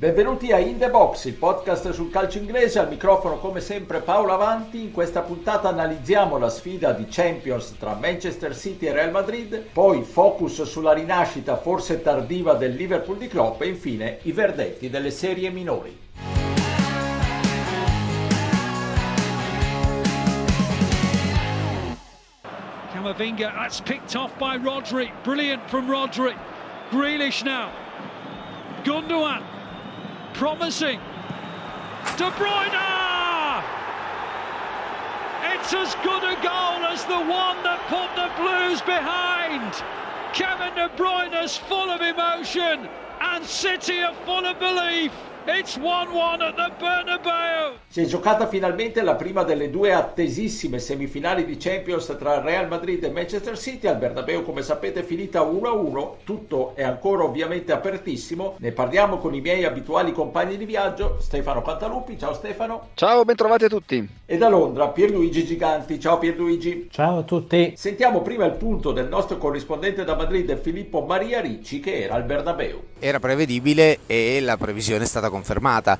Benvenuti a In The Box, il podcast sul calcio inglese, al microfono come sempre Paolo Avanti. In questa puntata analizziamo la sfida di Champions tra Manchester City e Real Madrid, poi focus sulla rinascita forse tardiva del Liverpool di Klopp e infine i verdetti delle serie minori. Camavinga, that's picked off by Rodri. Brilliant from Rodri. Grealish now. Gundogan promising. De Bruyne! It's as good a goal as the one that put the Blues behind. Kevin De Bruyne is full of emotion and City are full of belief. It's 1-1 at the Bernabeu. Si è giocata finalmente la prima delle due attesissime semifinali di Champions tra Real Madrid e Manchester City. Al Bernabeu, come sapete, è finita 1-1. Tutto è ancora ovviamente apertissimo. Ne parliamo con i miei abituali compagni di viaggio, Stefano Cantalupi. Ciao Stefano. Ciao, bentrovati a tutti. E da Londra, Pierluigi Giganti. Ciao Pierluigi. Ciao a tutti. Sentiamo prima il punto del nostro corrispondente da Madrid, Filippo Maria Ricci, che era al Bernabeu. Era prevedibile e la previsione è stata confermata.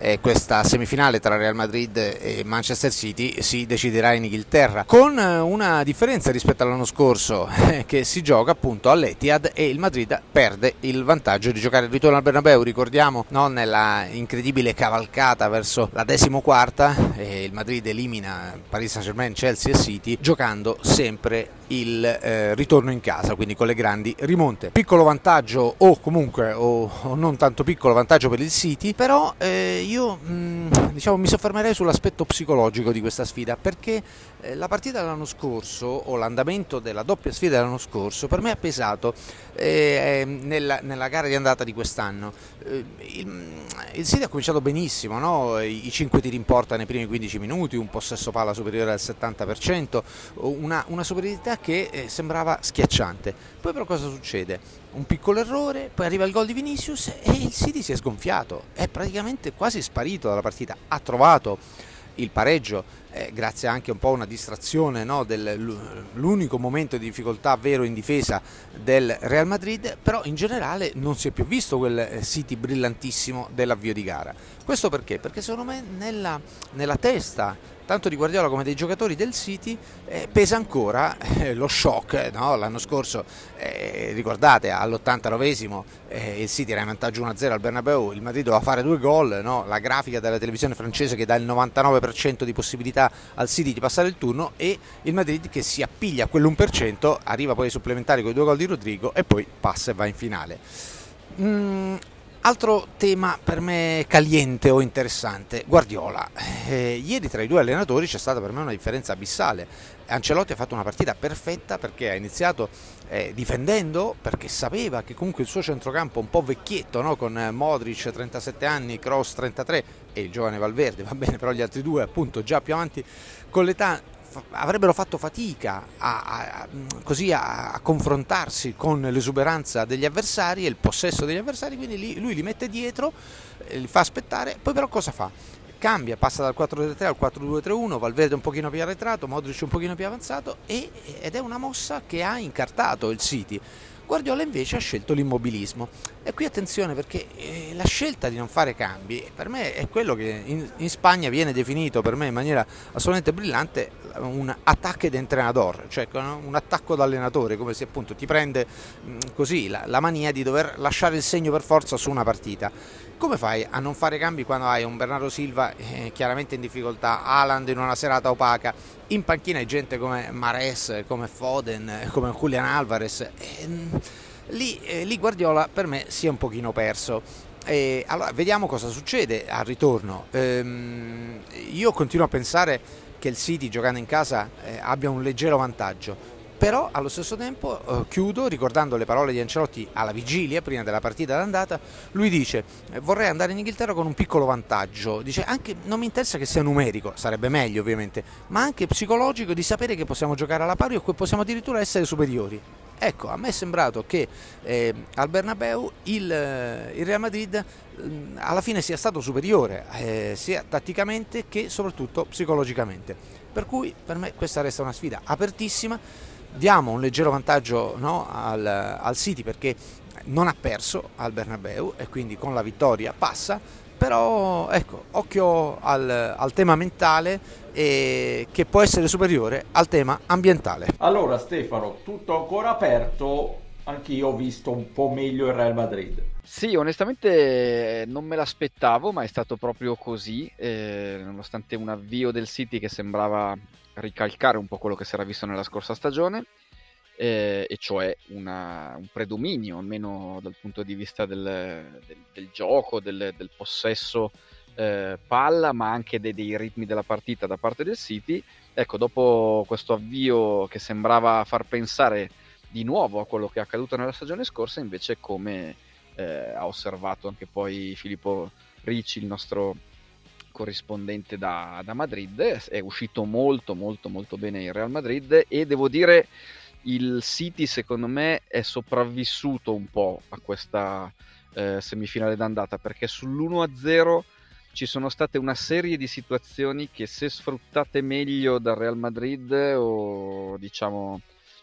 E questa semifinale tra Real Madrid e Manchester City si deciderà in Inghilterra, con una differenza rispetto all'anno scorso, che si gioca appunto all'Etihad e il Madrid perde il vantaggio di giocare il ritorno al Bernabeu. Ricordiamo no, nella incredibile cavalcata verso la decimoquarta, eh, il Madrid elimina Paris Saint-Germain, Chelsea e City, giocando sempre il eh, ritorno in casa, quindi con le grandi rimonte. Piccolo vantaggio o comunque o, o non tanto piccolo vantaggio per il City, però eh, io mh, diciamo, mi soffermerei sull'aspetto psicologico di questa sfida perché la partita dell'anno scorso o l'andamento della doppia sfida dell'anno scorso per me ha pesato eh, nella, nella, gara di andata di quest'anno. Eh, il, il City ha cominciato benissimo, no? I, i 5 tiri in porta nei primi 15 minuti, un possesso palla superiore al 70%, una, una superiorità che eh, sembrava schiacciante. Poi però cosa succede? Un piccolo errore, poi arriva il gol di Vinicius e il City si è sgonfiato, è praticamente quasi sparito dalla partita, ha trovato il pareggio eh, grazie anche un po' a una distrazione no, dell'unico momento di difficoltà vero in difesa del Real Madrid, però in generale non si è più visto quel eh, City brillantissimo dell'avvio di gara. Questo perché? Perché secondo me nella, nella testa tanto di Guardiola come dei giocatori del City eh, pesa ancora eh, lo shock no? l'anno scorso eh, ricordate all'89esimo eh, il City era in vantaggio 1-0 al Bernabeu il Madrid doveva fare due gol no? la grafica della televisione francese che dà il 99% di possibilità al City di passare il turno e il Madrid che si appiglia a quell'1% arriva poi ai supplementari con i due gol di Rodrigo e poi passa e va in finale mm, Altro tema per me caliente o interessante, Guardiola. Eh, ieri tra i due allenatori c'è stata per me una differenza abissale. Ancelotti ha fatto una partita perfetta perché ha iniziato eh, difendendo, perché sapeva che comunque il suo centrocampo un po' vecchietto, no? con Modric 37 anni, Cross 33 e il giovane Valverde, va bene, però gli altri due appunto già più avanti con l'età avrebbero fatto fatica a, a, così a, a, confrontarsi con l'esuberanza degli avversari e il possesso degli avversari, quindi li, lui li mette dietro, eh, li fa aspettare, poi però cosa fa? Cambia, passa dal 4-3-3 al 4-2-3-1, Valverde un pochino più arretrato, Modric un pochino più avanzato e, ed è una mossa che ha incartato il City Guardiola invece ha scelto l'immobilismo. E qui attenzione perché eh, la scelta di non fare cambi per me è quello che in, in Spagna viene definito per me in maniera assolutamente brillante un attacco d'entrenador, cioè un attacco d'allenatore, come se appunto ti prende mh, così la, la mania di dover lasciare il segno per forza su una partita. Come fai a non fare cambi quando hai un Bernardo Silva eh, chiaramente in difficoltà, Haaland in una serata opaca, in panchina hai gente come Mares, come Foden, come Julian Alvarez, e, mm, lì, eh, lì, Guardiola per me si è un pochino perso. E allora vediamo cosa succede al ritorno. Ehm, io continuo a pensare che il City giocando in casa eh, abbia un leggero vantaggio però allo stesso tempo eh, chiudo ricordando le parole di Ancelotti alla vigilia prima della partita d'andata lui dice eh, vorrei andare in Inghilterra con un piccolo vantaggio dice anche non mi interessa che sia numerico sarebbe meglio ovviamente ma anche psicologico di sapere che possiamo giocare alla pari o che possiamo addirittura essere superiori Ecco, a me è sembrato che eh, al Bernabeu il, eh, il Real Madrid eh, alla fine sia stato superiore, eh, sia tatticamente che soprattutto psicologicamente. Per cui per me questa resta una sfida apertissima diamo un leggero vantaggio no, al, al City perché non ha perso al Bernabeu e quindi con la vittoria passa però ecco, occhio al, al tema mentale e che può essere superiore al tema ambientale. Allora Stefano, tutto ancora aperto, anch'io ho visto un po' meglio il Real Madrid. Sì, onestamente non me l'aspettavo, ma è stato proprio così, eh, nonostante un avvio del City che sembrava ricalcare un po' quello che si era visto nella scorsa stagione eh, e cioè una, un predominio, almeno dal punto di vista del, del, del gioco, del, del possesso eh, palla, ma anche dei, dei, ritmi della partita da parte del City. Ecco, dopo questo avvio che sembrava far pensare di nuovo a quello che è accaduto nella stagione scorsa, invece come eh, ha osservato anche poi Filippo Ricci, il nostro corrispondente da, da Madrid, è uscito molto molto molto bene il Real Madrid e devo dire il City secondo me è sopravvissuto un po' a questa eh, semifinale d'andata perché sull'1-0 ci sono state una serie di situazioni che se sfruttate meglio dal Real Madrid o diciamo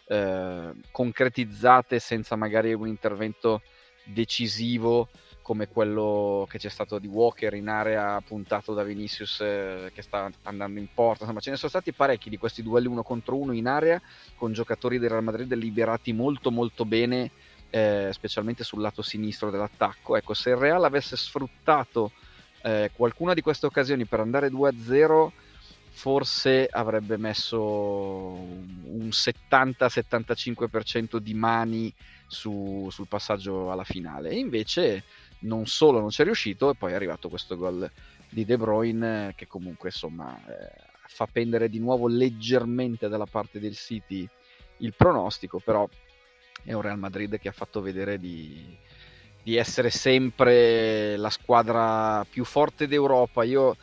eh, concretizzate senza magari un intervento decisivo come quello che c'è stato di Walker in area puntato da Vinicius eh, che sta andando in porta. Insomma, ce ne sono stati parecchi di questi duelli uno contro uno in area con giocatori del Real Madrid liberati molto molto bene, eh, specialmente sul lato sinistro dell'attacco. Ecco, se il Real avesse sfruttato eh, qualcuna di queste occasioni per andare 2-0 forse avrebbe messo un 70-75% di mani su, sul passaggio alla finale. E invece non solo non ci è riuscito, e poi è arrivato questo gol di De Bruyne che comunque insomma eh, fa pendere di nuovo leggermente dalla parte del City il pronostico, però è un Real Madrid che ha fatto vedere di, di essere sempre la squadra più forte d'Europa. Io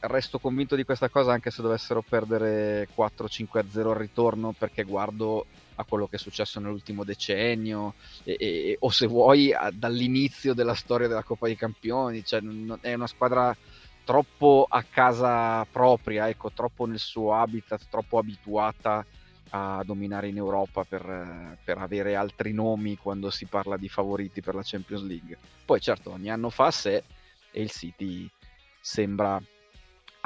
resto convinto di questa cosa anche se dovessero perdere 4-5-0 al ritorno perché guardo a quello che è successo nell'ultimo decennio e, e, o se vuoi a, dall'inizio della storia della Coppa dei Campioni, cioè, non, è una squadra troppo a casa propria, ecco, troppo nel suo habitat, troppo abituata a dominare in Europa per, per, avere altri nomi quando si parla di favoriti per la Champions League. Poi certo ogni anno fa sé e il City sembra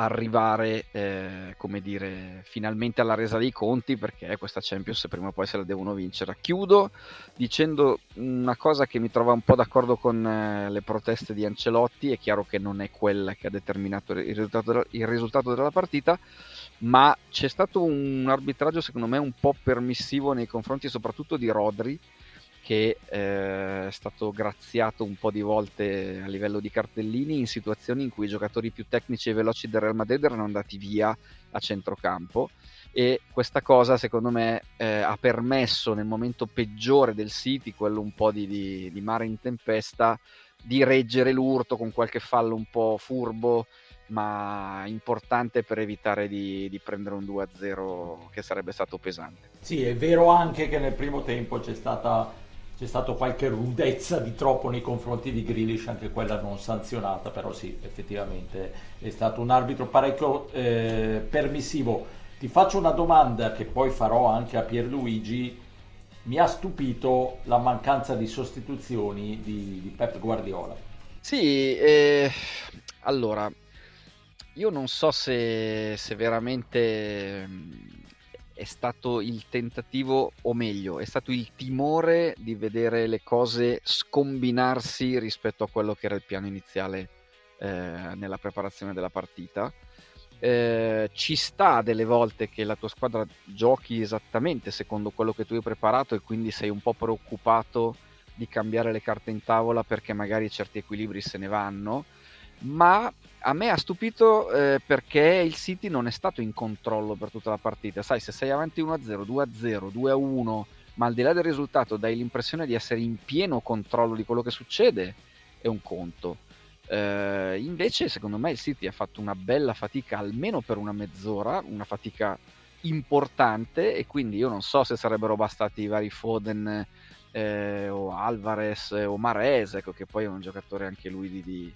arrivare, eh, come dire, finalmente alla resa dei conti perché questa Champions prima o poi se la devono vincere. Chiudo dicendo una cosa che mi trova un po' d'accordo con eh, le proteste di Ancelotti, è chiaro che non è quella che ha determinato il risultato, il risultato della partita, ma c'è stato un arbitraggio secondo me un po' permissivo nei confronti soprattutto di Rodri che eh, è stato graziato un po' di volte a livello di cartellini in situazioni in cui i giocatori più tecnici e veloci del Real Madrid erano andati via a centrocampo e questa cosa secondo me eh, ha permesso nel momento peggiore del City, quello un po' di, di, di mare in tempesta, di reggere l'urto con qualche fallo un po' furbo ma importante per evitare di, di, prendere un 2-0 che sarebbe stato pesante. Sì, è vero anche che nel primo tempo c'è stata c'è stata qualche rudezza di troppo nei confronti di Grealish, anche quella non sanzionata, però sì, effettivamente è stato un arbitro parecchio eh, permissivo. Ti faccio una domanda che poi farò anche a Pierluigi. Mi ha stupito la mancanza di sostituzioni di, di Pep Guardiola. Sì, eh, allora, io non so se, se veramente è stato il tentativo, o meglio, è stato il timore di vedere le cose scombinarsi rispetto a quello che era il piano iniziale eh, nella preparazione della partita. Eh, ci sta delle volte che la tua squadra giochi esattamente secondo quello che tu hai preparato e quindi sei un po' preoccupato di cambiare le carte in tavola perché magari certi equilibri se ne vanno ma a me ha stupito eh, perché il City non è stato in controllo per tutta la partita. Sai, se sei avanti 1-0, 2-0, 2-1, ma al di là del risultato dai l'impressione di essere in pieno controllo di quello che succede, è un conto. Eh, invece, secondo me, il City ha fatto una bella fatica almeno per una mezz'ora, una fatica importante, e quindi io non so se sarebbero bastati i vari Foden eh, o Alvarez o Mares, ecco, che poi è un giocatore anche lui di, di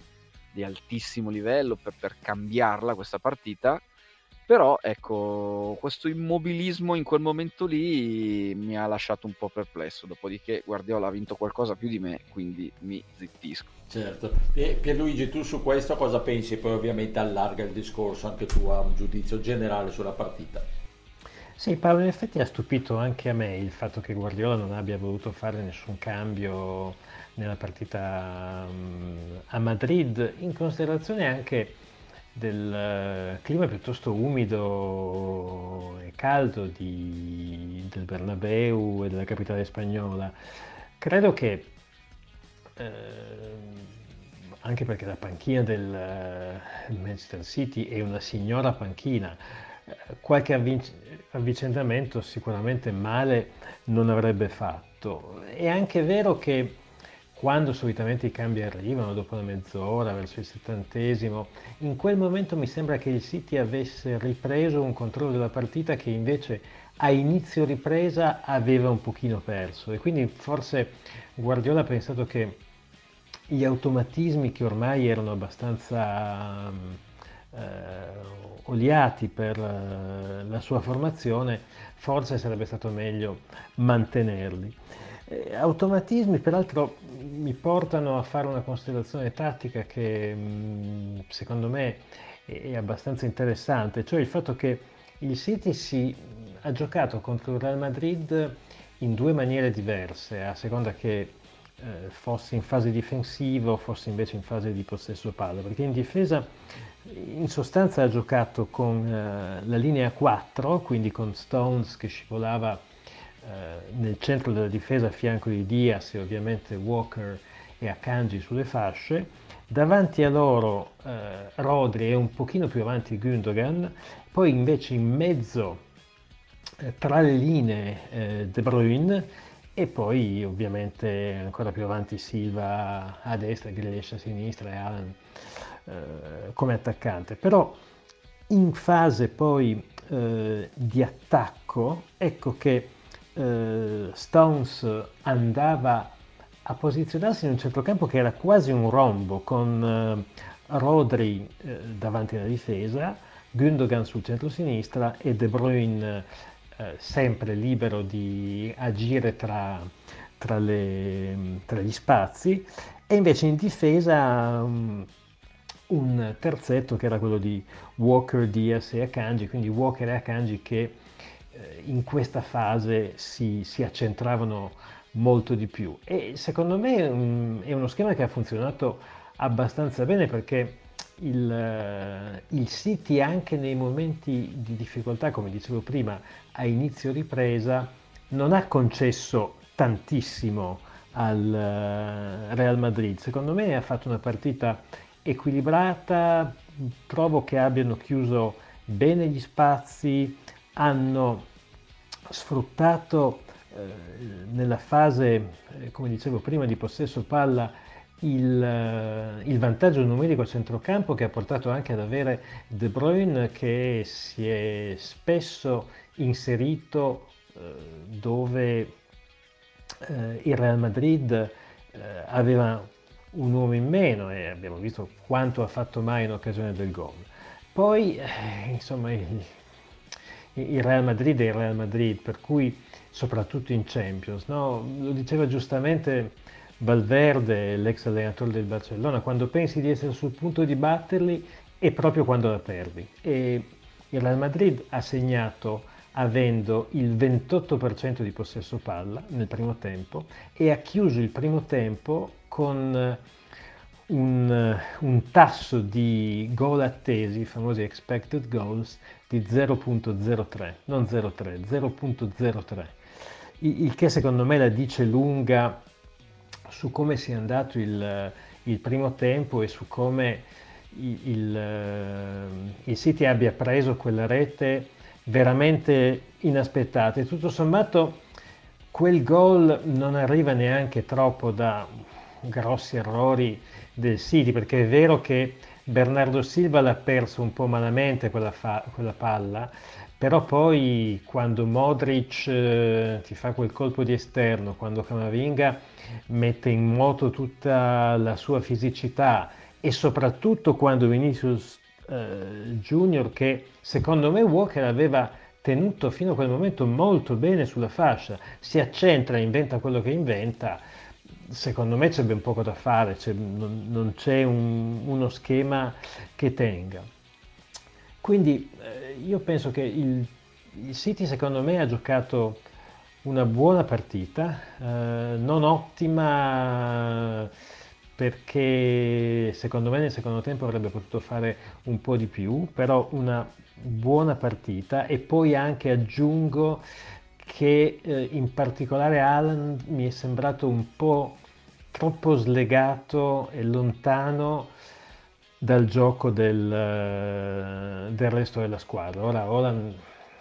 di altissimo livello per, per cambiarla questa partita, Però ecco, questo immobilismo in quel momento lì mi ha lasciato un po' perplesso, dopodiché Guardiola ha vinto qualcosa più di me, quindi mi zittisco. Certo. Pierluigi, tu su questo cosa pensi? Poi ovviamente allarga il discorso, anche tu hai un giudizio generale sulla partita. Sì, Paolo, in effetti ha stupito anche a me il fatto che Guardiola non abbia voluto fare nessun cambio nella partita mm, a Madrid, in considerazione anche del eh, clima piuttosto umido e caldo di, del Bernabeu e della capitale spagnola. Credo che, eh, anche perché la panchina del uh, Manchester City è una signora panchina, eh, qualche avvic- avvicendamento sicuramente male non avrebbe fatto. È anche vero che quando solitamente i cambi arrivano dopo una mezz'ora, verso il settantesimo, in quel momento mi sembra che il City avesse ripreso un controllo della partita che invece a inizio ripresa aveva un pochino perso e quindi forse Guardiola ha pensato che gli automatismi che ormai erano abbastanza eh, oliati per eh, la sua formazione, forse sarebbe stato meglio mantenerli. Eh, automatismi peraltro mi portano a fare una considerazione tattica che mm, secondo me è abbastanza interessante, cioè il fatto che il City si, ha giocato contro il Real Madrid in due maniere diverse, a seconda che eh, fosse in fase difensiva o fosse invece in fase di possesso palla, perché in difesa in sostanza ha giocato con eh, la linea 4, quindi con Stones che scivolava nel centro della difesa a fianco di Diaz e ovviamente Walker e Akanji sulle fasce, davanti a loro eh, Rodri e un pochino più avanti Gundogan, poi invece in mezzo eh, tra le linee eh, De Bruyne. E poi ovviamente ancora più avanti Silva a destra, Grealish a sinistra e Alan eh, come attaccante. Però in fase poi eh, di attacco, ecco che eh, Stones andava a posizionarsi in un centrocampo che era quasi un rombo con eh, Rodri eh, davanti alla difesa, Gundogan sul centro-sinistra e De Bruyne eh, sempre libero di agire tra, tra, le, tra, gli spazi. E invece in difesa um, un terzetto che era quello di Walker, Diaz e Akanji, quindi Walker e Akanji che in questa fase si, si, accentravano molto di più e secondo me um, è uno schema che ha funzionato abbastanza bene perché il, uh, il City anche nei momenti di difficoltà, come dicevo prima, a inizio ripresa, non ha concesso tantissimo al uh, Real Madrid. Secondo me ha fatto una partita equilibrata, trovo che abbiano chiuso bene gli spazi, hanno sfruttato eh, nella fase, eh, come dicevo prima, di possesso palla il, eh, il, vantaggio numerico a centrocampo che ha portato anche ad avere De Bruyne che si è spesso inserito dove il Real Madrid aveva un uomo in meno e abbiamo visto quanto ha fatto mai in occasione del gol. Poi, insomma, il Real Madrid è il Real Madrid, per cui soprattutto in Champions, no? lo diceva giustamente Valverde, l'ex allenatore del Barcellona, quando pensi di essere sul punto di batterli è proprio quando la perdi. E il Real Madrid ha segnato avendo il 28% di possesso palla nel primo tempo e ha chiuso il primo tempo con un, un tasso di gol attesi, i famosi expected goals, di 0.03, non 0.3, 0.03, il che secondo me la dice lunga su come sia andato il, il primo tempo e su come il, il, eh, il, City abbia preso quella rete veramente inaspettata. E tutto sommato quel gol non arriva neanche troppo da grossi errori del City perché è vero che Bernardo Silva l'ha perso un po' malamente quella, fa- quella palla, però poi quando Modric eh, ti fa quel colpo di esterno, quando Camavinga mette in moto tutta la sua fisicità e soprattutto quando Vinicius eh, Junior che secondo me Walker aveva tenuto fino a quel momento molto bene sulla fascia, si accentra, inventa quello che inventa, secondo me c'è ben poco da fare, c'è, non, non, c'è un, uno schema che tenga. Quindi eh, io penso che il, il, City secondo me ha giocato una buona partita, eh, non ottima perché secondo me nel secondo tempo avrebbe potuto fare un po' di più, però una buona partita e poi anche aggiungo che eh, in particolare Alan mi è sembrato un po' troppo slegato e lontano dal gioco del, eh, del resto della squadra. Ora Olan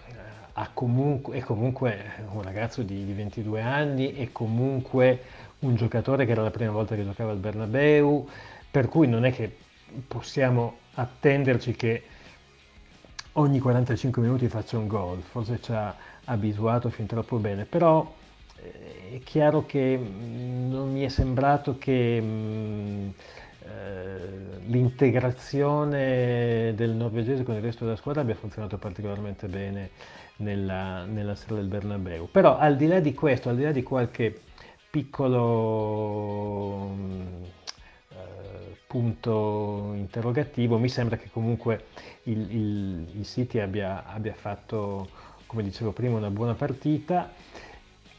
eh, comunque, è comunque un ragazzo di, di 22 anni, è comunque un giocatore che era la prima volta che giocava al Bernabeu, per cui non è che possiamo attenderci che ogni 45 minuti faccia un gol, forse ci ha abituato fin troppo bene, però è chiaro che mm, non mi è sembrato che mm, eh, l'integrazione del norvegese con il resto della squadra abbia funzionato particolarmente bene nella, nella sera del Bernabeu. Però al di là di questo, al di là di qualche piccolo mm, eh, punto interrogativo, mi sembra che comunque il, il, il City abbia, abbia fatto, come dicevo prima, una buona partita.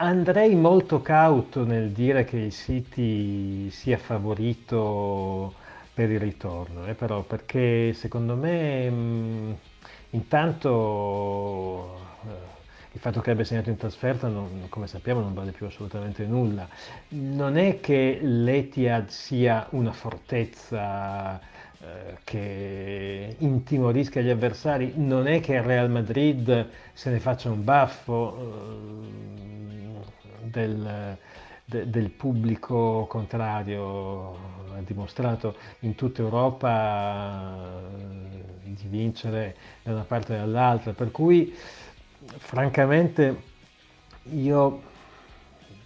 Andrei molto cauto nel dire che il City sia favorito per il ritorno, eh, però perché secondo me mh, mm, intanto eh, il fatto che abbia segnato in trasferta, non, come sappiamo, non vale più assolutamente nulla. Non è che l'Etihad sia una fortezza eh, che intimorisca gli avversari, non è che il Real Madrid se ne faccia un baffo eh, del, de, del pubblico contrario, ha dimostrato in tutta Europa eh, di vincere da una parte e dall'altra, per cui francamente io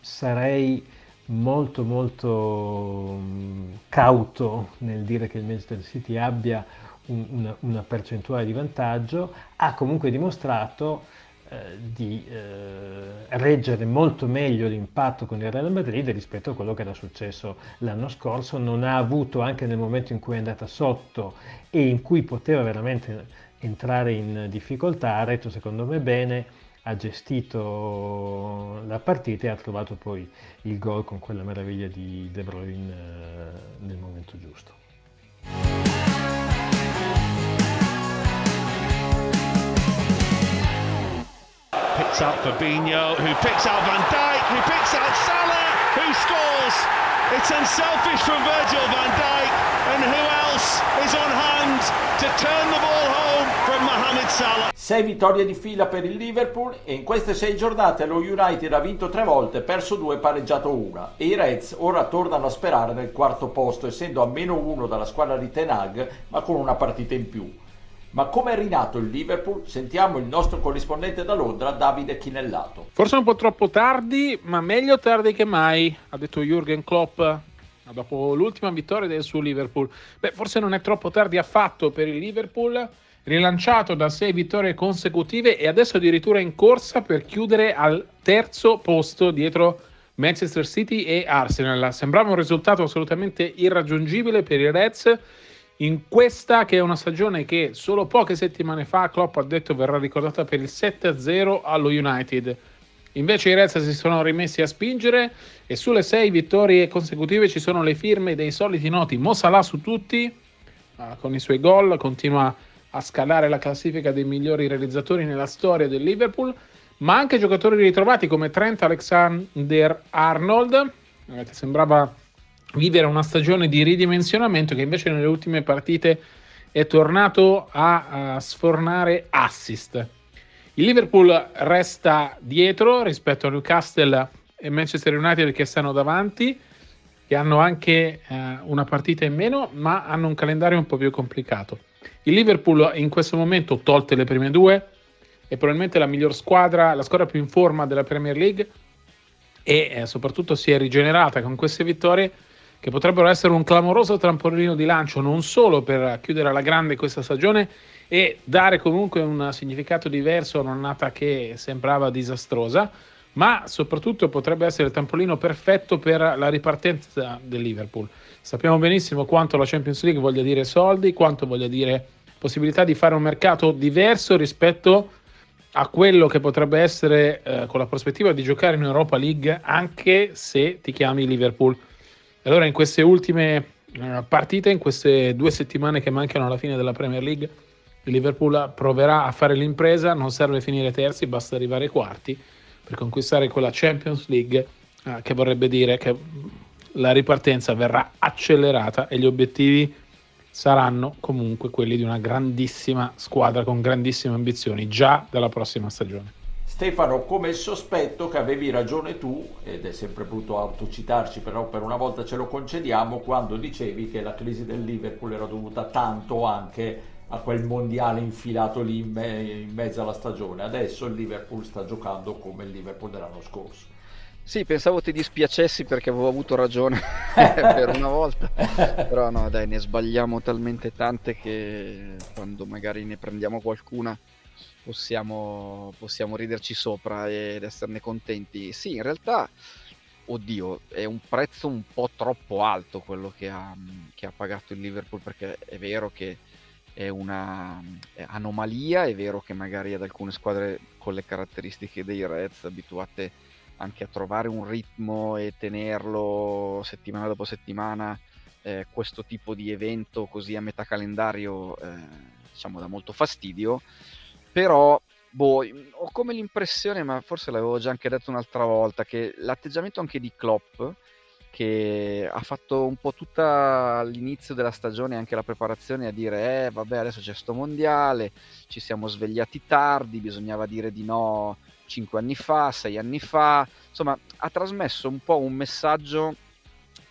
sarei molto molto mm, cauto nel dire che il Manchester City abbia un, una, una, percentuale di vantaggio, ha comunque dimostrato eh, di eh, reggere molto meglio l'impatto con il Real Madrid rispetto a quello che era successo l'anno scorso, non ha avuto anche nel momento in cui è andata sotto e in cui poteva veramente entrare in difficoltà, ha retto secondo me bene, ha gestito la partita e ha trovato poi il gol con quella meraviglia di De Bruyne eh, nel momento giusto. Picks out Fabinho, who picks out Van Dijk, who picks out Salah, who scores. It's unselfish from Virgil van Dijk, and who else is on hand to turn the ball home from Mohamed Salah? Sei vittorie di fila per il Liverpool e in queste sei giornate lo United ha vinto tre volte, perso due, pareggiato una e i Reds ora tornano a sperare nel quarto posto essendo a meno uno dalla squadra di Ten Hag ma con una partita in più. Ma come è rinato il Liverpool? Sentiamo il nostro corrispondente da Londra, Davide Chinellato. Forse un po' troppo tardi, ma meglio tardi che mai, ha detto Jürgen Klopp dopo l'ultima vittoria del suo Liverpool. Beh, forse non è troppo tardi affatto per il Liverpool, rilanciato da sei vittorie consecutive e adesso addirittura in corsa per chiudere al terzo posto dietro Manchester City e Arsenal. Sembrava un risultato assolutamente irraggiungibile per i Reds in questa che è una stagione che solo poche settimane fa Klopp ha detto verrà ricordata per il 7-0 allo United. Invece i Reds si sono rimessi a spingere e sulle sei vittorie consecutive ci sono le firme dei soliti noti Mo Salah su tutti, con i suoi gol, continua a scalare la classifica dei migliori realizzatori nella storia del Liverpool, ma anche giocatori ritrovati come Trent Alexander Arnold, eh, sembrava vivere una stagione di ridimensionamento che invece nelle ultime partite è tornato a, a sfornare assist. Il Liverpool resta dietro rispetto a Newcastle e Manchester United che stanno davanti, che hanno anche eh, una partita in meno, ma hanno un calendario un po' più complicato. Il Liverpool in questo momento, tolte le prime due, è probabilmente la miglior squadra, la squadra più in forma della Premier League e eh, soprattutto si è rigenerata con queste vittorie che potrebbero essere un clamoroso trampolino di lancio non solo per chiudere alla grande questa stagione e dare comunque un significato diverso a un'annata che sembrava disastrosa, ma soprattutto potrebbe essere il trampolino perfetto per la ripartenza del Liverpool. Sappiamo benissimo quanto la Champions League voglia dire soldi, quanto voglia dire possibilità di fare un mercato diverso rispetto a quello che potrebbe essere eh, con la prospettiva di giocare in Europa League anche se ti chiami Liverpool. Allora in queste ultime eh, partite, in queste due settimane che mancano alla fine della Premier League, il Liverpool proverà a fare l'impresa, non serve finire terzi, basta arrivare quarti per conquistare quella Champions League eh, che vorrebbe dire che la ripartenza verrà accelerata e gli obiettivi saranno comunque quelli di una grandissima squadra con grandissime ambizioni già dalla prossima stagione. Stefano, come il sospetto che avevi ragione tu, ed è sempre brutto autocitarci, però per una volta ce lo concediamo, quando dicevi che la crisi del Liverpool era dovuta tanto anche a quel mondiale infilato lì in, me- in mezzo alla stagione. Adesso il Liverpool sta giocando come il Liverpool dell'anno scorso. Sì, pensavo ti dispiacessi perché avevo avuto ragione per una volta, però no, dai, ne sbagliamo talmente tante che quando magari ne prendiamo qualcuna possiamo, possiamo riderci sopra ed esserne contenti. Sì, in realtà, oddio, è un prezzo un po' troppo alto quello che ha, che ha pagato il Liverpool perché è vero che è una anomalia, è vero che magari ad alcune squadre con le caratteristiche dei Reds abituate anche a trovare un ritmo e tenerlo settimana dopo settimana, eh, questo tipo di evento così a metà calendario eh, diciamo dà molto fastidio, però boh, ho come l'impressione, ma forse l'avevo già anche detto un'altra volta, che l'atteggiamento anche di Klopp che ha fatto un po' tutta l'inizio della stagione anche la preparazione a dire eh vabbè adesso c'è sto mondiale ci siamo svegliati tardi bisognava dire di no cinque anni fa sei anni fa insomma ha trasmesso un po' un messaggio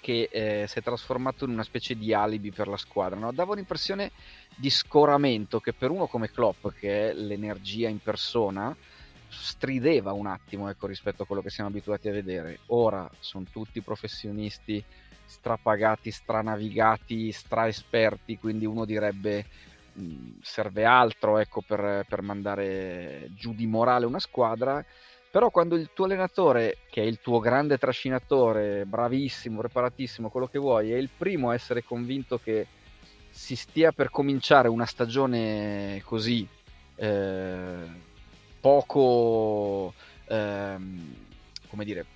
che eh, si è trasformato in una specie di alibi per la squadra no? dava un'impressione di scoramento che per uno come Klopp che è l'energia in persona strideva un attimo ecco, rispetto a quello che siamo abituati a vedere. Ora sono tutti professionisti strapagati, stranavigati, straesperti, quindi uno direbbe mh, serve altro ecco, per, per mandare giù di morale una squadra. Però quando il tuo allenatore, che è il tuo grande trascinatore, bravissimo, preparatissimo, quello che vuoi, è il primo a essere convinto che si stia per cominciare una stagione così, eh, poco, ehm, come dire,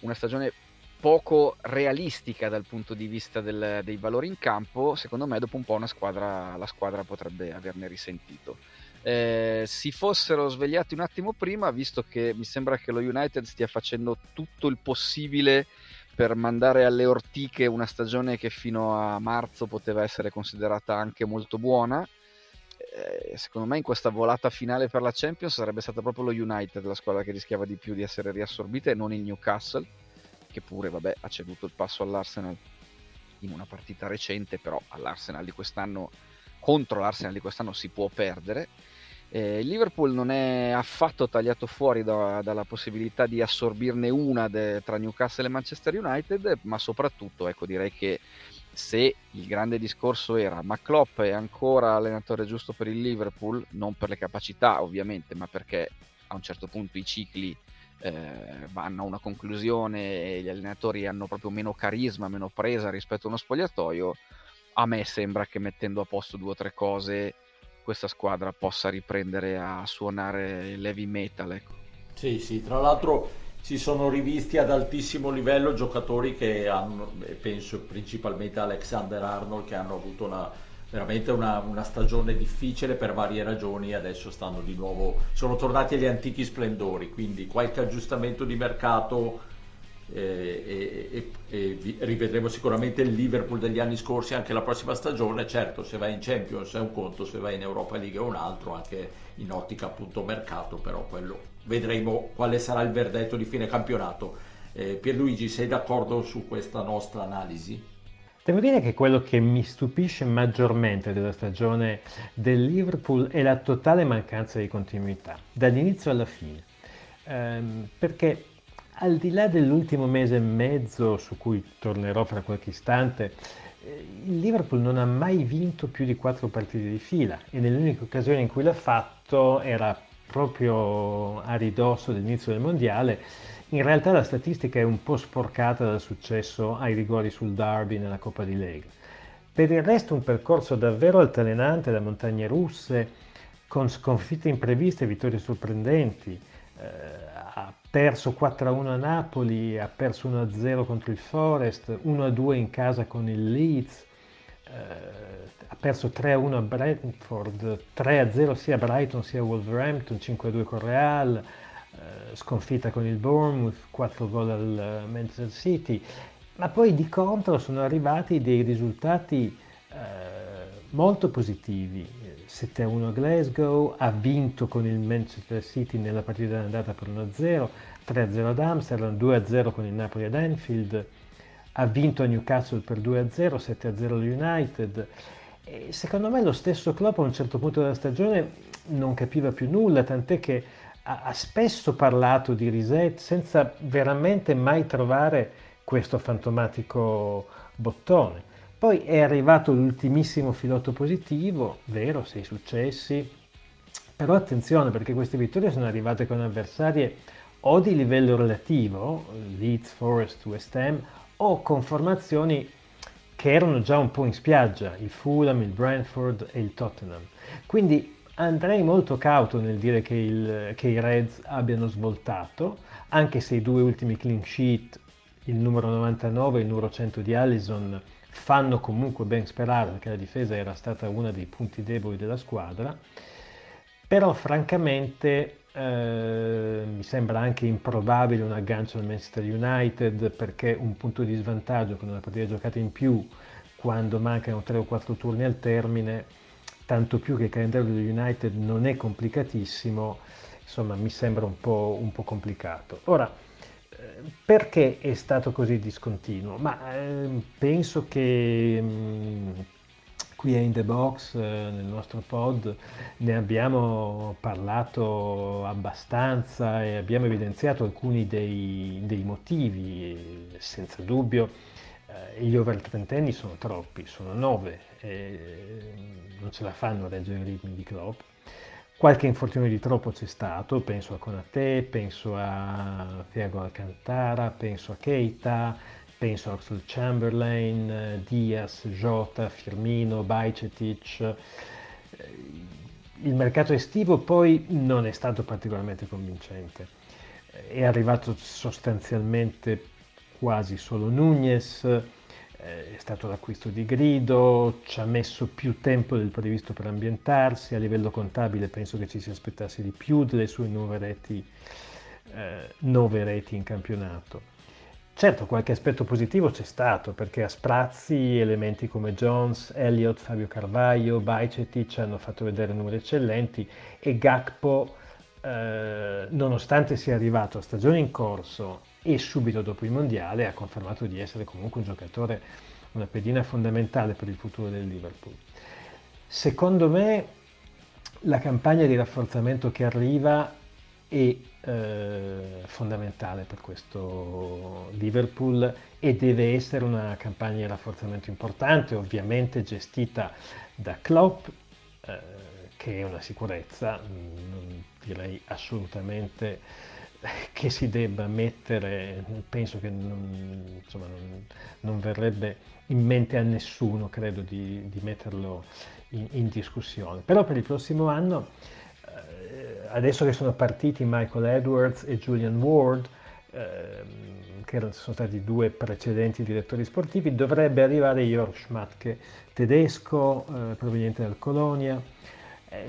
una stagione poco realistica dal punto di vista del, dei valori in campo, secondo me dopo un po' squadra, la squadra potrebbe averne risentito. Eh, si fossero svegliati un attimo prima, visto che mi sembra che lo United stia facendo tutto il possibile per mandare alle ortiche una stagione che fino a marzo poteva essere considerata anche molto buona, eh, secondo me in questa volata finale per la Champions sarebbe stata proprio lo United la squadra che rischiava di più di essere riassorbita e non il Newcastle che pure vabbè, ha ceduto il passo all'Arsenal in una partita recente però all'Arsenal di quest'anno contro l'Arsenal di quest'anno si può perdere il Liverpool non è affatto tagliato fuori da, dalla possibilità di assorbirne una de, tra Newcastle e Manchester United ma soprattutto ecco direi che se il grande discorso era ma Klopp è ancora allenatore giusto per il Liverpool, non per le capacità ovviamente, ma perché a un certo punto i cicli eh, vanno a una conclusione e gli allenatori hanno proprio meno carisma, meno presa rispetto a uno spogliatoio, a me sembra che mettendo a posto due o tre cose questa squadra possa riprendere a suonare il heavy metal. Ecco. Sì, sì, tra l'altro si sono rivisti ad altissimo livello giocatori che hanno, penso principalmente Alexander Arnold, che hanno avuto una, veramente una, una, stagione difficile per varie ragioni adesso stanno di nuovo, sono tornati agli antichi splendori, quindi qualche aggiustamento di mercato e, e, e, rivedremo sicuramente il Liverpool degli anni scorsi anche la prossima stagione, certo se vai in Champions è un conto, se vai in Europa League è un altro, anche in ottica appunto mercato, però quello vedremo quale sarà il verdetto di fine campionato. Eh, Pierluigi, sei d'accordo su questa nostra analisi? Devo dire che quello che mi stupisce maggiormente della stagione del Liverpool è la totale mancanza di continuità, dall'inizio alla fine. Ehm, perché al di là dell'ultimo mese e mezzo su cui tornerò fra qualche istante, eh, il Liverpool non ha mai vinto più di quattro partite di fila e nell'unica occasione in cui l'ha fatto era proprio a ridosso dell'inizio del mondiale. In realtà la statistica è un po' sporcata dal successo ai rigori sul Derby nella Coppa di Lega. Per il resto un percorso davvero altalenante da montagne russe, con sconfitte impreviste e vittorie sorprendenti. Eh, perso 4-1 a Napoli, ha perso 1-0 contro il Forest, 1-2 in casa con il Leeds, eh, ha perso 3-1 a Brentford, 3-0 sia a Brighton sia a Wolverhampton, 5-2 con Real, eh, sconfitta con il Bournemouth, 4 gol al Manchester City, ma poi di contro sono arrivati dei risultati eh, molto positivi. 7-1 a Glasgow, ha vinto con il Manchester City nella partita d'andata per 1-0, 3-0 ad Amsterdam, 2-0 con il Napoli ad Anfield, ha vinto a Newcastle per 2-0, 7-0 allo United. E secondo me lo stesso Klopp a un certo punto della stagione non capiva più nulla, tant'è che ha, ha spesso parlato di reset senza veramente mai trovare questo fantomatico bottone. Poi è arrivato l'ultimissimo filotto positivo, vero, sei successi, però attenzione perché queste vittorie sono arrivate con avversarie o di livello relativo, Leeds, Forest, West Ham, o con formazioni che erano già un po' in spiaggia, il Fulham, il Brentford e il Tottenham. Quindi andrei molto cauto nel dire che, il, che i Reds abbiano svoltato, anche se i due ultimi clean sheet, il numero 99 e il numero 100 di Allison, fanno comunque ben sperare perché la difesa era stata uno dei punti deboli della squadra, però francamente eh, mi sembra anche improbabile un aggancio al Manchester United perché un punto di svantaggio con una partita giocata in più quando mancano 3 o 4 turni al termine, tanto più che il calendario dello United non è complicatissimo, insomma mi sembra un po', un po complicato. Ora, perché è stato così discontinuo? Ma eh, penso che mh, mm, qui a In The Box, eh, nel nostro pod, ne abbiamo parlato abbastanza e abbiamo evidenziato alcuni dei, dei motivi. Senza dubbio eh, gli over trentenni sono troppi, sono nove, non ce la fanno a reggere i ritmi di Klopp Qualche infortunio di troppo c'è stato, penso a Conate, penso a Thiago Alcantara, penso a Keita, penso a Oxlade Chamberlain, Diaz, Jota, Firmino, Bajcetic. Eh, il mercato estivo poi non è stato particolarmente convincente. È arrivato sostanzialmente quasi solo Nunez, è stato l'acquisto di Grido, ci ha messo più tempo del previsto per ambientarsi, a livello contabile penso che ci si aspettasse di più delle sue nuove reti, eh, nove reti in campionato. Certo, qualche aspetto positivo c'è stato, perché a sprazzi elementi come Jones, Elliott, Fabio Carvaio, Bajcetic hanno fatto vedere numeri eccellenti e Gakpo, eh, nonostante sia arrivato a stagione in corso e subito dopo il mondiale ha confermato di essere comunque un giocatore, una pedina fondamentale per il futuro del Liverpool. Secondo me la campagna di rafforzamento che arriva è eh, fondamentale per questo Liverpool e deve essere una campagna di rafforzamento importante, ovviamente gestita da Klopp, eh, che è una sicurezza, non direi assolutamente che si debba mettere, penso che non, insomma, non, non verrebbe in mente a nessuno, credo, di, di metterlo in, in, discussione. Però per il prossimo anno, eh, adesso che sono partiti Michael Edwards e Julian Ward, eh, che sono stati due precedenti direttori sportivi, dovrebbe arrivare Jörg Schmatke, tedesco, eh, proveniente dal Colonia,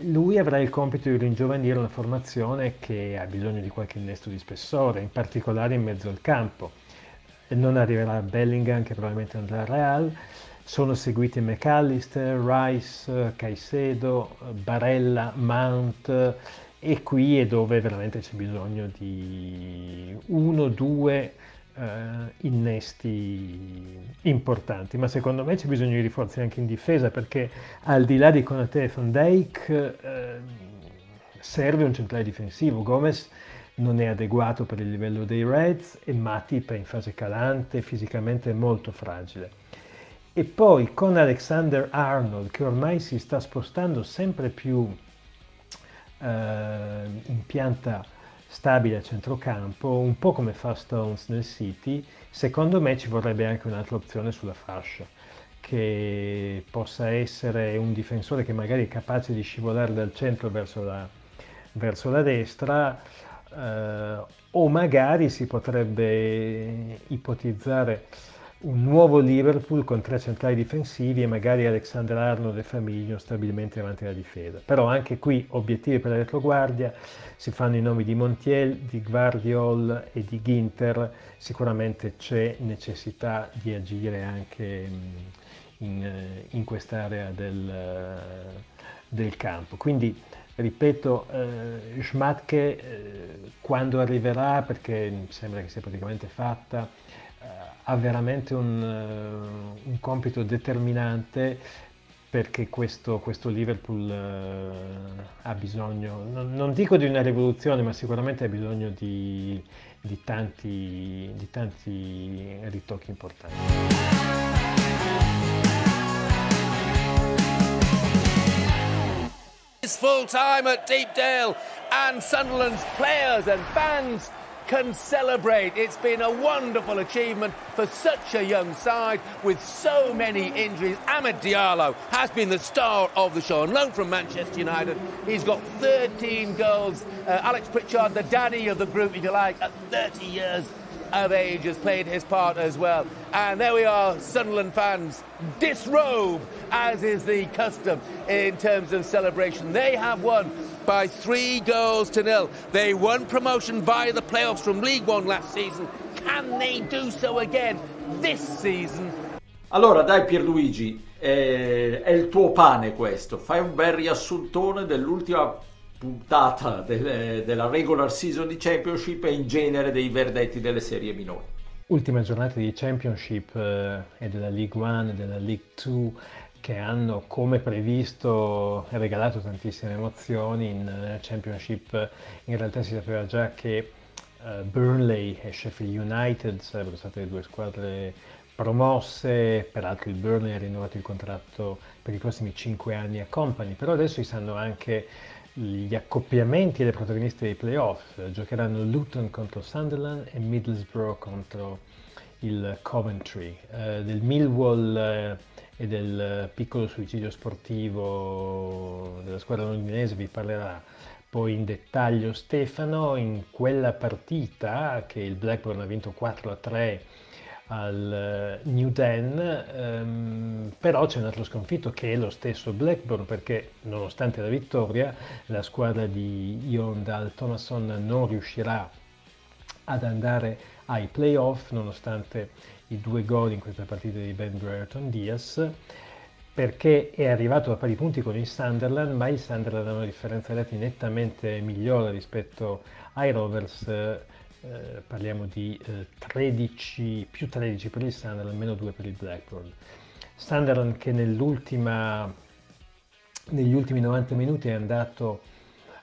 lui avrà il compito di ringiovanire una formazione che ha bisogno di qualche innesto di spessore, in particolare in mezzo al campo. Non arriverà Bellingham, che probabilmente andrà al Real, sono seguiti McAllister, Rice, Caicedo, Barella, Mount e qui è dove veramente c'è bisogno di uno, due eh, innesti importanti, ma secondo me c'è bisogno di rinforzi anche in difesa perché al di là di Konate e Van Dijk eh, serve un centrale difensivo. Gomez non è adeguato per il livello dei Reds e Matip è in fase calante, fisicamente molto fragile. E poi con Alexander Arnold che ormai si sta spostando sempre più eh, in pianta stabile a centrocampo, un po' come fa Stones nel City, secondo me ci vorrebbe anche un'altra opzione sulla fascia, che possa essere un difensore che magari è capace di scivolare dal centro verso la, verso la destra, eh, o magari si potrebbe ipotizzare un nuovo Liverpool con tre centrali difensivi e magari Alexander Arnold e Famiglio stabilmente avanti alla difesa. Però anche qui obiettivi per la retroguardia, si fanno i nomi di Montiel, di Guardiol e di Ginter, sicuramente c'è necessità di agire anche in, in quest'area del, del campo. Quindi ripeto, eh, Schmatke eh, quando arriverà, perché sembra che sia praticamente fatta, eh, ha veramente un, uh, un, compito determinante perché questo, questo Liverpool uh, ha bisogno, non, non, dico di una rivoluzione, ma sicuramente ha bisogno di, di, tanti, di tanti ritocchi importanti. It's full time at Deepdale, and Sunderland's players and fans can celebrate. It's been a wonderful achievement for such a young side with so many injuries. Ahmed Diallo has been the star of the show, on loan from Manchester United. He's got 13 goals. Uh, Alex Pritchard, the daddy of the group, if you like, at 30 years of age has played his part as well. And there we are, Sunderland fans, disrobe, as is the custom in terms of celebration. They have won by three goals to nil. They won promotion via the playoffs from League One last season. Can they do so again this season? Allora, dai Pierluigi, eh, è il tuo pane questo. Fai un bel riassuntone dell'ultima puntata delle, della regular season di Championship e in genere dei verdetti delle serie minori. Ultima giornata di Championship eh, e della League One e della League 2 che hanno come previsto regalato tantissime emozioni in eh, Championship in realtà si sapeva già che uh, Burnley e Sheffield United sarebbero state le due squadre promosse, peraltro il Burnley ha rinnovato il contratto per i prossimi 5 anni a Company, però adesso si sanno anche gli accoppiamenti dei protagonisti dei playoff. Giocheranno Luton contro Sunderland e Middlesbrough contro il Coventry. Eh, del Millwall eh, e del piccolo suicidio sportivo della squadra londinese vi parlerà poi in dettaglio Stefano. In quella partita che il Blackburn ha vinto 4 a 3 al eh, New Den, ehm, però c'è un altro sconfitto che è lo stesso Blackburn perché nonostante la vittoria la squadra di Ion Dal Thomason non riuscirà ad andare ai playoff nonostante i due gol in questa partita di Ben Brereton Diaz perché è arrivato a pari punti con il Sunderland ma il Sunderland ha una differenza reti nettamente migliore rispetto ai Rovers eh, parliamo di eh, 13, più 13 per il Sunderland, meno 2 per il Blackburn. Sunderland che negli ultimi 90 minuti è andato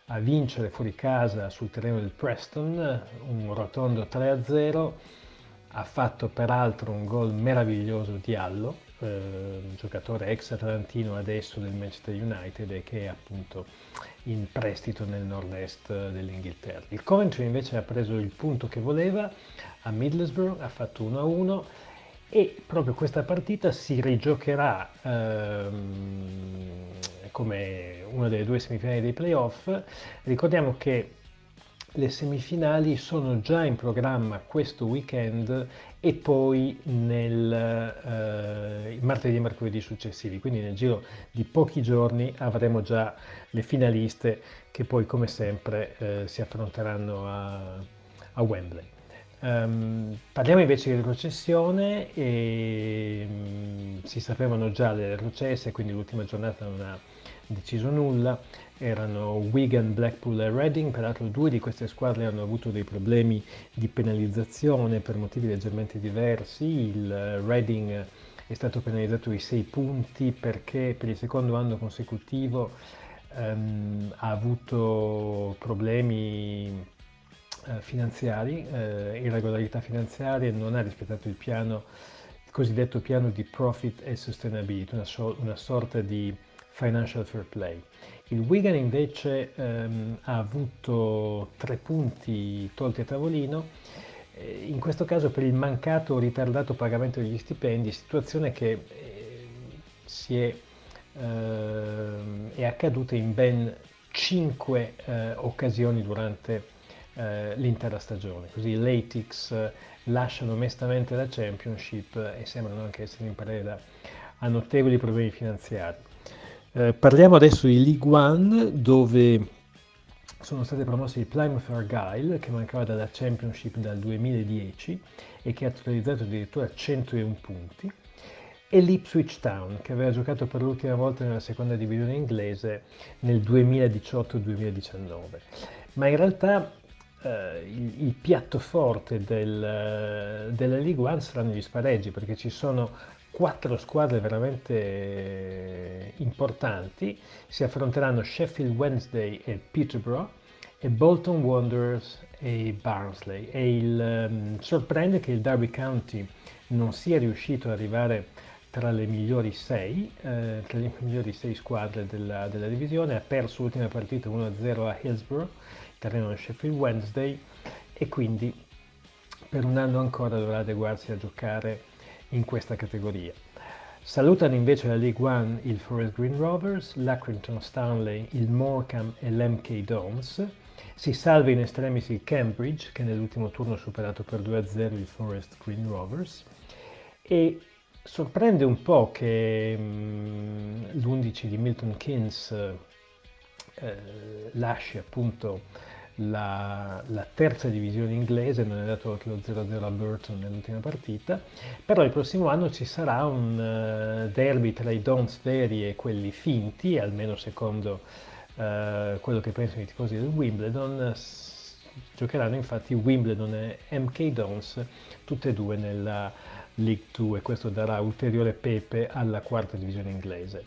a vincere fuori casa sul terreno del Preston, un rotondo 3-0, ha fatto peraltro un gol meraviglioso di Allo, eh, un giocatore ex atlantino adesso del Manchester United e che è appunto in prestito nel nord-est dell'Inghilterra. Il Coventry invece ha preso il punto che voleva a Middlesbrough, ha fatto 1-1 e proprio questa partita si rigiocherà ehm, come una delle due semifinali dei playoff. Ricordiamo che le semifinali sono già in programma questo weekend e poi nel eh, martedì e mercoledì successivi, quindi nel giro di pochi giorni avremo già le finaliste che poi come sempre eh, si affronteranno a, a Wembley. Um, parliamo invece di retrocessione e um, si sapevano già le retrocesse, quindi l'ultima giornata non ha deciso nulla. Erano Wigan, Blackpool e Reading, peraltro due di queste squadre hanno avuto dei problemi di penalizzazione per motivi leggermente diversi, il Reading è stato penalizzato di 6 punti perché per il secondo anno consecutivo um, ha avuto problemi eh, finanziari, eh, irregolarità finanziarie, non ha rispettato il piano, il cosiddetto piano di profit e sustainability, una, so- una sorta di financial fair play. Il Wigan invece ehm, ha avuto tre punti tolti a tavolino, eh, in questo caso per il mancato o ritardato pagamento degli stipendi, situazione che eh, si è, eh, è, accaduta in ben cinque eh, occasioni durante eh, l'intera stagione. Così i Latics eh, lasciano mestamente la Championship e sembrano anche essere in preda a notevoli problemi finanziari. Eh, parliamo adesso di League One dove sono state promosse il Plymouth Argyle che mancava dalla Championship dal 2010 e che ha totalizzato addirittura 101 punti e l'Ipswich Town che aveva giocato per l'ultima volta nella seconda divisione inglese nel 2018-2019. Ma in realtà eh, il, il, piatto forte del, della League One saranno gli spareggi perché ci sono quattro squadre veramente importanti, si affronteranno Sheffield Wednesday e Peterborough e Bolton Wanderers e Barnsley. E il, um, sorprende che il Derby County non sia riuscito ad arrivare tra le migliori sei, eh, tra le migliori sei squadre della, della divisione, ha perso l'ultima partita 1-0 a Hillsborough, terreno del Sheffield Wednesday e quindi per un anno ancora dovrà adeguarsi a giocare in questa categoria. Salutano invece la League One il Forest Green Rovers, l'Accrington Stanley, il Morecambe e l'MK Dons. Si salva in estremis il Cambridge che nell'ultimo turno ha superato per 2-0 il Forest Green Rovers e sorprende un po' che mm, l'11 di Milton Keynes eh, lasci appunto la, la, terza divisione inglese, non è dato anche lo 0-0 a Burton nell'ultima partita, però il prossimo anno ci sarà un uh, derby tra i Dons veri e quelli finti, almeno secondo uh, quello che pensano i tifosi del Wimbledon. Giocheranno infatti Wimbledon e MK Dons, tutte e due nella League 2 e questo darà ulteriore pepe alla quarta divisione inglese.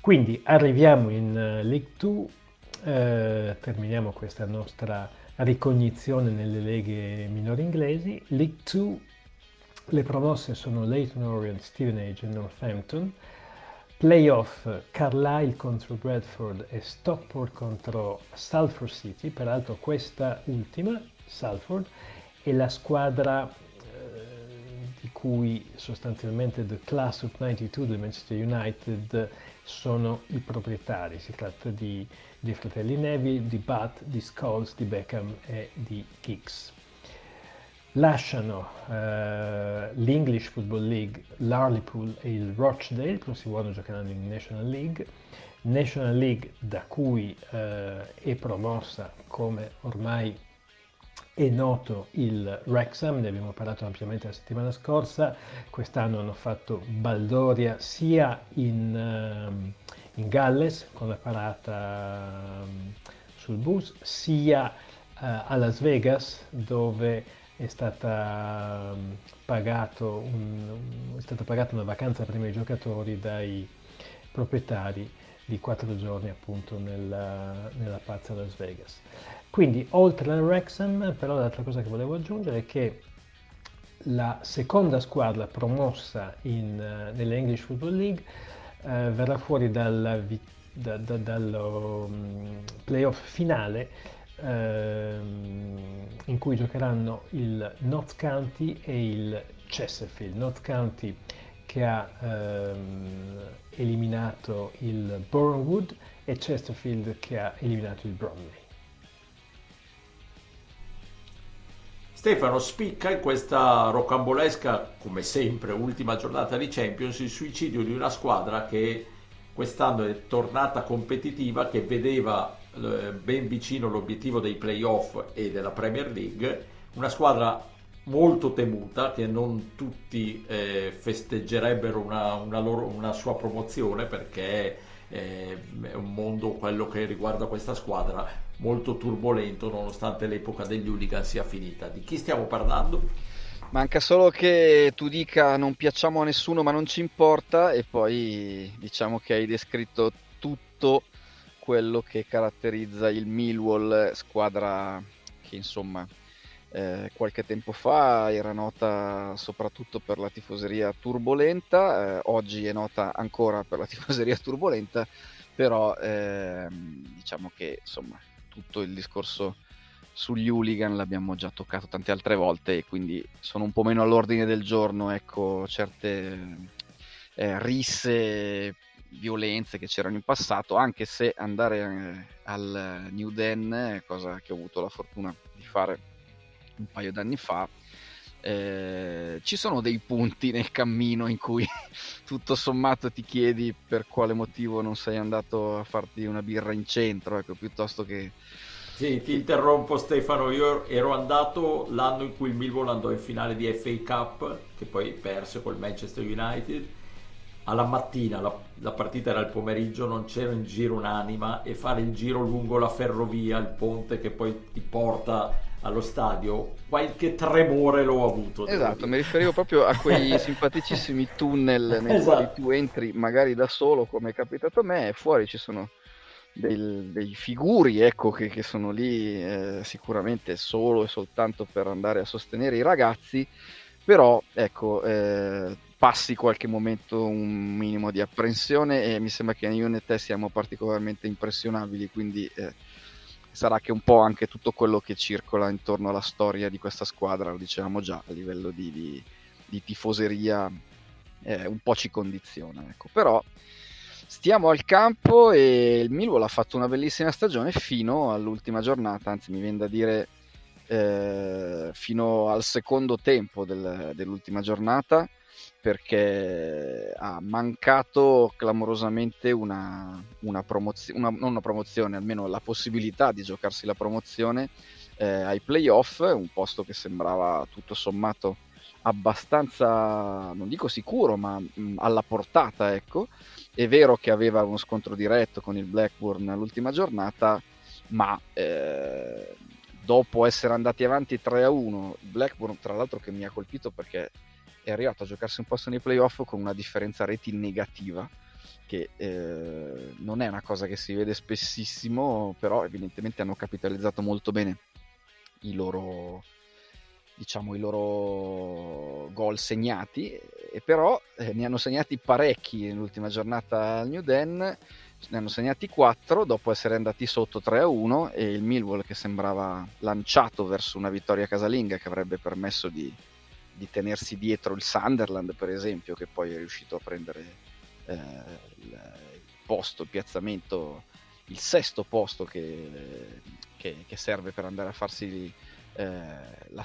Quindi arriviamo in uh, League 2 eh, terminiamo questa nostra ricognizione nelle leghe minori inglesi. League 2, le promosse sono Leighton Orient, Stevenage e Northampton. Playoff Carlisle contro Bradford e Stockport contro Salford City, peraltro questa ultima, Salford, è la squadra eh, di cui sostanzialmente The Class of 92 del Manchester United sono i proprietari. Si tratta di dei fratelli Neville, di Butt, di Scholes, di Beckham e di Giggs. Lasciano uh, l'English Football League, l'Harlepool e il Rochdale, il prossimo anno giocheranno in National League. National League da cui uh, è promossa, come ormai è noto, il Wrexham, ne abbiamo parlato ampiamente la settimana scorsa. Quest'anno hanno fatto baldoria sia in... Uh, in Galles con la parata um, sul bus, sia uh, a Las Vegas dove è stata, um, un, è stata pagata una vacanza prima ai giocatori dai proprietari di quattro giorni appunto nella, nella pazza Las Vegas. Quindi oltre al Wrexham, però l'altra cosa che volevo aggiungere è che la seconda squadra promossa in, uh, nella English Football League eh, verrà fuori dal, da, da, dallo um, playoff finale ehm, in cui giocheranno il Notts County e il Chesterfield. Notts County che ha ehm, eliminato il Bournemouth e Chesterfield che ha eliminato il Bromley. Stefano spicca in questa rocambolesca, come sempre, ultima giornata di Champions, il suicidio di una squadra che quest'anno è tornata competitiva, che vedeva eh, ben vicino l'obiettivo dei playoff e della Premier League, una squadra molto temuta che non tutti eh, festeggerebbero una, una, loro, una, sua promozione perché eh, è un mondo quello che riguarda questa squadra molto turbolento nonostante l'epoca degli hooligan sia finita. Di chi stiamo parlando? Manca solo che tu dica non piacciamo a nessuno ma non ci importa e poi diciamo che hai descritto tutto quello che caratterizza il Millwall, squadra che insomma eh, qualche tempo fa era nota soprattutto per la tifoseria turbolenta, eh, oggi è nota ancora per la tifoseria turbolenta, però ehm, diciamo che insomma tutto il discorso sugli hooligan l'abbiamo già toccato tante altre volte e quindi sono un po' meno all'ordine del giorno, ecco, certe eh, risse, violenze che c'erano in passato, anche se andare eh, al New Den, cosa che ho avuto la fortuna di fare un paio d'anni fa, eh, ci sono dei punti nel cammino in cui tutto sommato ti chiedi per quale motivo non sei andato a farti una birra in centro, ecco, piuttosto che sì, ti interrompo Stefano, io ero andato l'anno in cui il Millwall andò in finale di FA Cup, che poi perse col Manchester United. Alla mattina, la, la partita era il pomeriggio, non c'era in giro un'anima e fare il giro lungo la ferrovia, il ponte che poi ti porta allo stadio, qualche tremore l'ho avuto. Esatto, mi riferivo proprio a quei simpaticissimi tunnel nei esatto. quali tu entri magari da solo, come è capitato a me, e fuori ci sono del, dei figuri ecco, che, che sono lì eh, sicuramente solo e soltanto per andare a sostenere i ragazzi, però ecco, eh, passi qualche momento un minimo di apprensione e mi sembra che io e te siamo particolarmente impressionabili, quindi eh, sarà che un po' anche tutto quello che circola intorno alla storia di questa squadra, lo dicevamo già a livello di, di, di tifoseria, eh, un po' ci condiziona. Ecco. Però Stiamo al campo e il Millwall ha fatto una bellissima stagione fino all'ultima giornata, anzi mi viene da dire eh, fino al secondo tempo del, dell'ultima giornata perché ha mancato clamorosamente una, una promozione, non una promozione, almeno la possibilità di giocarsi la promozione eh, ai playoff, un posto che sembrava tutto sommato abbastanza, non dico sicuro, ma mh, alla portata, ecco. È vero che aveva uno scontro diretto con il Blackburn l'ultima giornata, ma eh, dopo essere andati avanti 3-1, il Blackburn tra l'altro che mi ha colpito perché è arrivato a giocarsi un posto nei playoff con una differenza reti negativa, che eh, non è una cosa che si vede spessissimo, però evidentemente hanno capitalizzato molto bene i loro, diciamo, i loro gol segnati, e però eh, ne hanno segnati parecchi nell'ultima giornata al New Den, ne hanno segnati 4 dopo essere andati sotto 3-1 e il Millwall che sembrava lanciato verso una vittoria casalinga che avrebbe permesso di, di tenersi dietro il Sunderland per esempio che poi è riuscito a prendere eh, il, posto, il piazzamento, il sesto posto che, che, che serve per andare a farsi eh, la,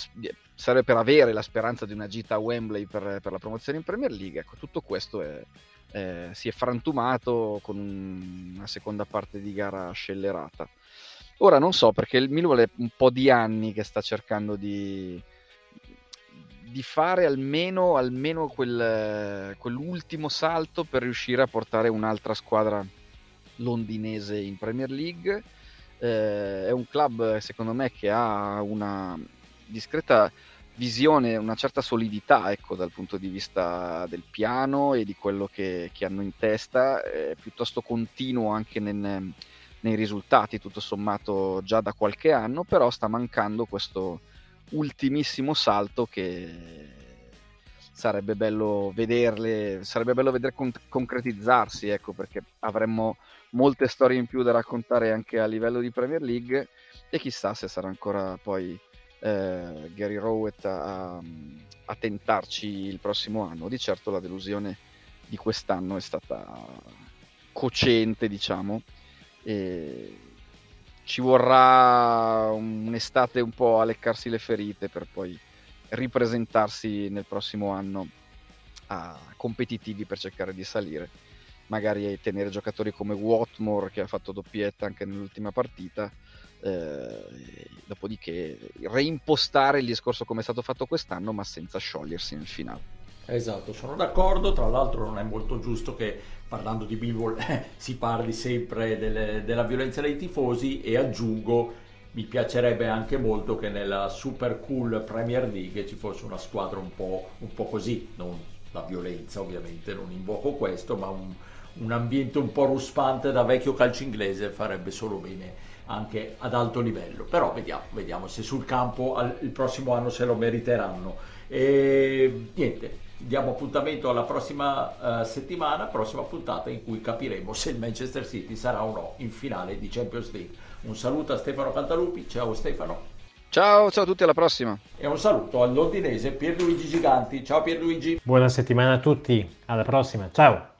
serve per avere la speranza di una gita a Wembley per, per la promozione in Premier League. Ecco, tutto questo è, eh, si è frantumato con un, una seconda parte di gara scellerata. Ora non so perché il Millwall è un po' di anni che sta cercando di, di fare almeno, almeno quel, quell'ultimo salto per riuscire a portare un'altra squadra londinese in Premier League. Eh, è un club secondo me che ha una discreta visione, una certa solidità ecco, dal punto di vista del piano e di quello che, che hanno in testa, è piuttosto continuo anche nel, nei risultati, tutto sommato già da qualche anno, però sta mancando questo ultimissimo salto che sarebbe bello vederle, sarebbe bello vedere con- concretizzarsi, ecco, perché avremmo molte storie in più da raccontare anche a livello di Premier League e chissà se sarà ancora poi eh, Gary Rowett a, a, tentarci il prossimo anno. Di certo la delusione di quest'anno è stata cocente, diciamo, e ci vorrà un'estate un po' a leccarsi le ferite per poi ripresentarsi nel prossimo anno a competitivi per cercare di salire magari tenere giocatori come Watmore che ha fatto doppietta anche nell'ultima partita eh, dopodiché reimpostare il discorso come è stato fatto quest'anno ma senza sciogliersi nel finale Esatto, sono d'accordo, tra l'altro non è molto giusto che parlando di Billwall si parli sempre delle, della violenza dei tifosi e aggiungo mi piacerebbe anche molto che nella super cool Premier League ci fosse una squadra un po', un po così, non la violenza ovviamente, non invoco questo, ma un, un ambiente un po' ruspante da vecchio calcio inglese farebbe solo bene anche ad alto livello. Però vediamo, vediamo se sul campo al, il prossimo anno se lo meriteranno. E niente, diamo appuntamento alla prossima uh, settimana, prossima puntata in cui capiremo se il Manchester City sarà o no in finale di Champions League. Un saluto a Stefano Cantalupi, ciao Stefano. Ciao, ciao a tutti, alla prossima. E un saluto al londinese Pierluigi Giganti. Ciao Pierluigi. Buona settimana a tutti, alla prossima, ciao.